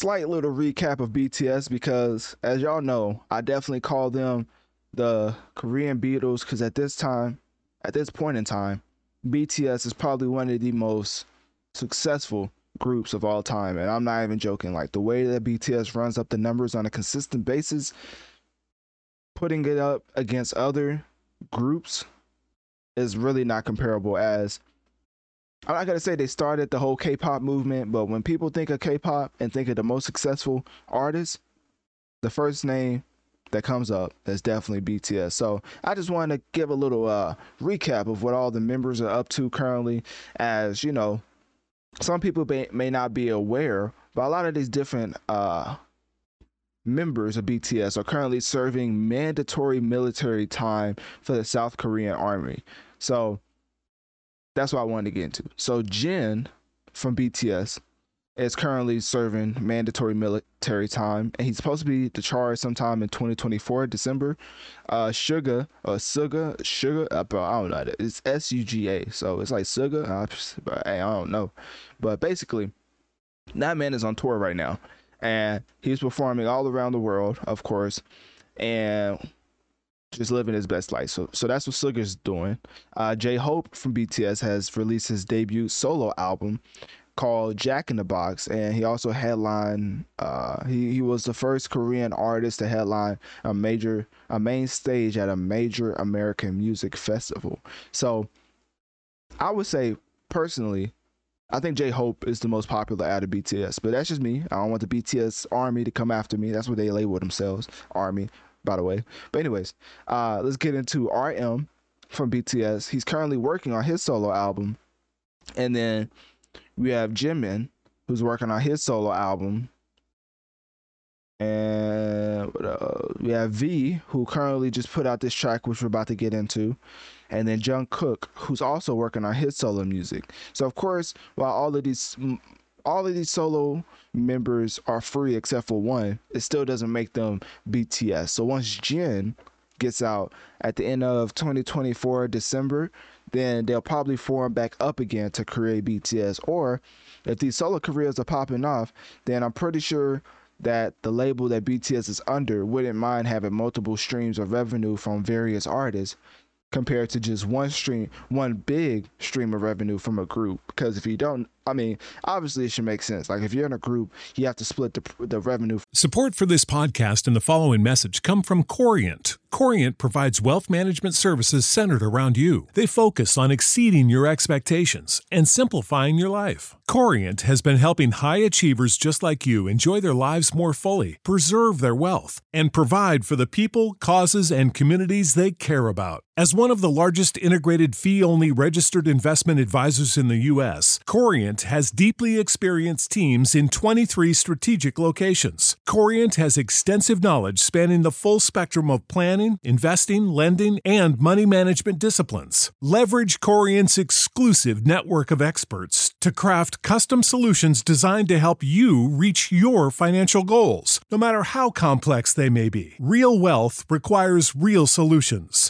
Slight little recap of BTS because, as y'all know, I definitely call them the Korean Beatles because at this time, at this point in time, BTS is probably one of the most successful groups of all time. And I'm not even joking. Like the way that BTS runs up the numbers on a consistent basis, putting it up against other groups is really not comparable as I'm not gonna say they started the whole K-pop movement, but when people think of K-pop and think of the most successful artists, the first name that comes up is definitely BTS. So I just wanted to give a little uh, recap of what all the members are up to currently, as you know, some people may, may not be aware, but a lot of these different uh, members of BTS are currently serving mandatory military time for the South Korean army. So that's what I wanted to get into. So Jin from BTS is currently serving mandatory military time, and he's supposed to be discharged sometime in 2024 December. Uh, Suga, uh, Suga, Suga, uh, bro, I don't know. It's S U G A, so it's like Suga. Uh, hey, I don't know, but basically, that man is on tour right now, and he's performing all around the world, of course, and just living his best life. So so that's what Suga's doing. Uh, J Hope from BTS has released his debut solo album called Jack in the Box, and he also headlined. Uh, he he was the first Korean artist to headline a major a main stage at a major American music festival. So I would say personally. I think J Hope is the most popular out of BTS, but that's just me. I don't want the BTS army to come after me. That's what they label themselves, army by the way. But anyways, uh, let's get into RM from BTS. He's currently working on his solo album, and then we have Jimin who's working on his solo album. And uh, we have V, who currently just put out this track, which we're about to get into. And then Jungkook, who's also working on his solo music. So, of course, while all of these all of these solo members are free except for one, it still doesn't make them BTS. So once Jin gets out at the end of 2024 December, then they'll probably form back up again to create BTS. Or if these solo careers are popping off, then I'm pretty sure that the label that BTS is under wouldn't mind having multiple streams of revenue from various artists compared to just one stream, one big stream of revenue from a group. Because if you don't, I mean, obviously it should make sense. Like if you're in a group, you have to split the, the revenue. Support for this podcast and the following message come from Corient. Corient provides wealth management services centered around you. They focus on exceeding your expectations and simplifying your life. Corient has been helping high achievers just like you enjoy their lives more fully, preserve their wealth, and provide for the people, causes, and communities they care about. As one of the largest integrated fee only registered investment advisors in the U.S., Corient has deeply experienced teams in 23 strategic locations. Corient has extensive knowledge spanning the full spectrum of planning, investing, lending, and money management disciplines. Leverage Corient's exclusive network of experts to craft custom solutions designed to help you reach your financial goals, no matter how complex they may be. Real wealth requires real solutions.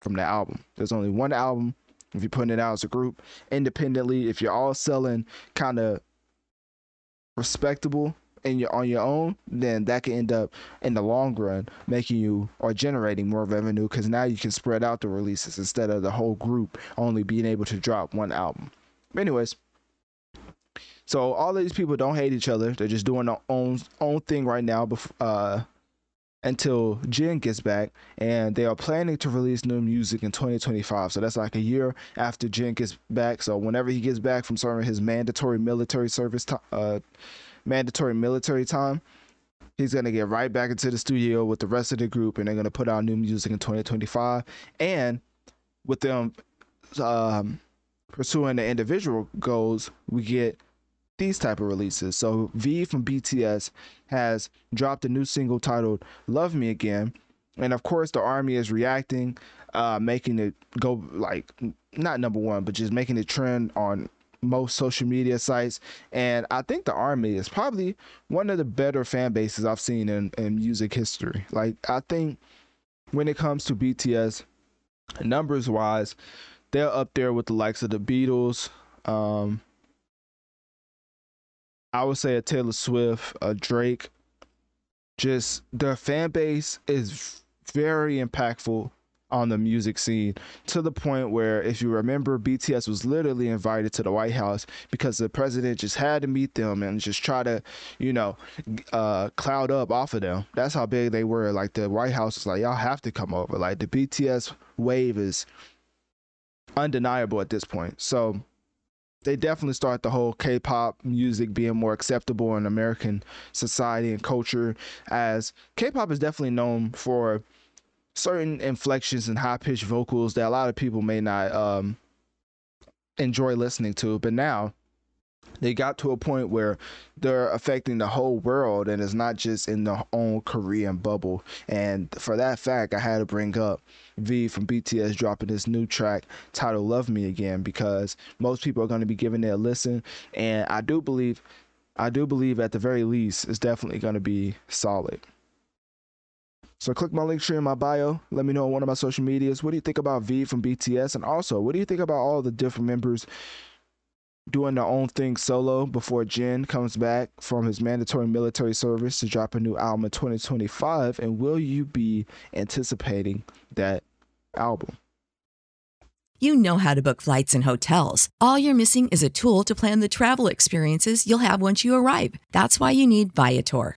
from the album. There's only one album. If you're putting it out as a group independently, if you're all selling kind of respectable and you're on your own, then that can end up in the long run making you or generating more revenue because now you can spread out the releases instead of the whole group only being able to drop one album. Anyways, so all these people don't hate each other. They're just doing their own own thing right now. Before, uh, until Jin gets back, and they are planning to release new music in 2025. So that's like a year after Jin gets back. So whenever he gets back from serving his mandatory military service, to, uh, mandatory military time, he's gonna get right back into the studio with the rest of the group, and they're gonna put out new music in 2025. And with them um, pursuing the individual goals, we get these type of releases. So V from BTS has dropped a new single titled "Love Me Again," and of course the army is reacting, uh, making it go like not number one, but just making it trend on most social media sites. And I think the army is probably one of the better fan bases I've seen in, in music history. Like I think when it comes to BTS, numbers wise, they're up there with the likes of the Beatles. Um, I would say a Taylor Swift, a Drake. Just their fan base is very impactful on the music scene to the point where if you remember BTS was literally invited to the White House because the president just had to meet them and just try to you know uh, cloud up off of them. That's how big they were. Like the White House was like y'all have to come over. Like the BTS wave is undeniable at this point. So they definitely start the whole K-pop music being more acceptable in American society and culture as K-pop is definitely known for certain inflections and high-pitched vocals that a lot of people may not um, enjoy listening to. But now they got to a point where they're affecting the whole world and it's not just in the own Korean bubble. And for that fact, I had to bring up V from BTS dropping this new track titled Love Me Again because most people are going to be giving it a listen. And I do believe, I do believe at the very least, it's definitely going to be solid. So click my Linktree in my bio. Let me know on one of my social medias. What do you think about V from BTS? And also, what do you think about all the different members doing their own thing solo before Jin comes back from his mandatory military service to drop a new album in 2025? And will you be anticipating that album? You know how to book flights and hotels. All you're missing is a tool to plan the travel experiences you'll have once you arrive. That's why you need Viator.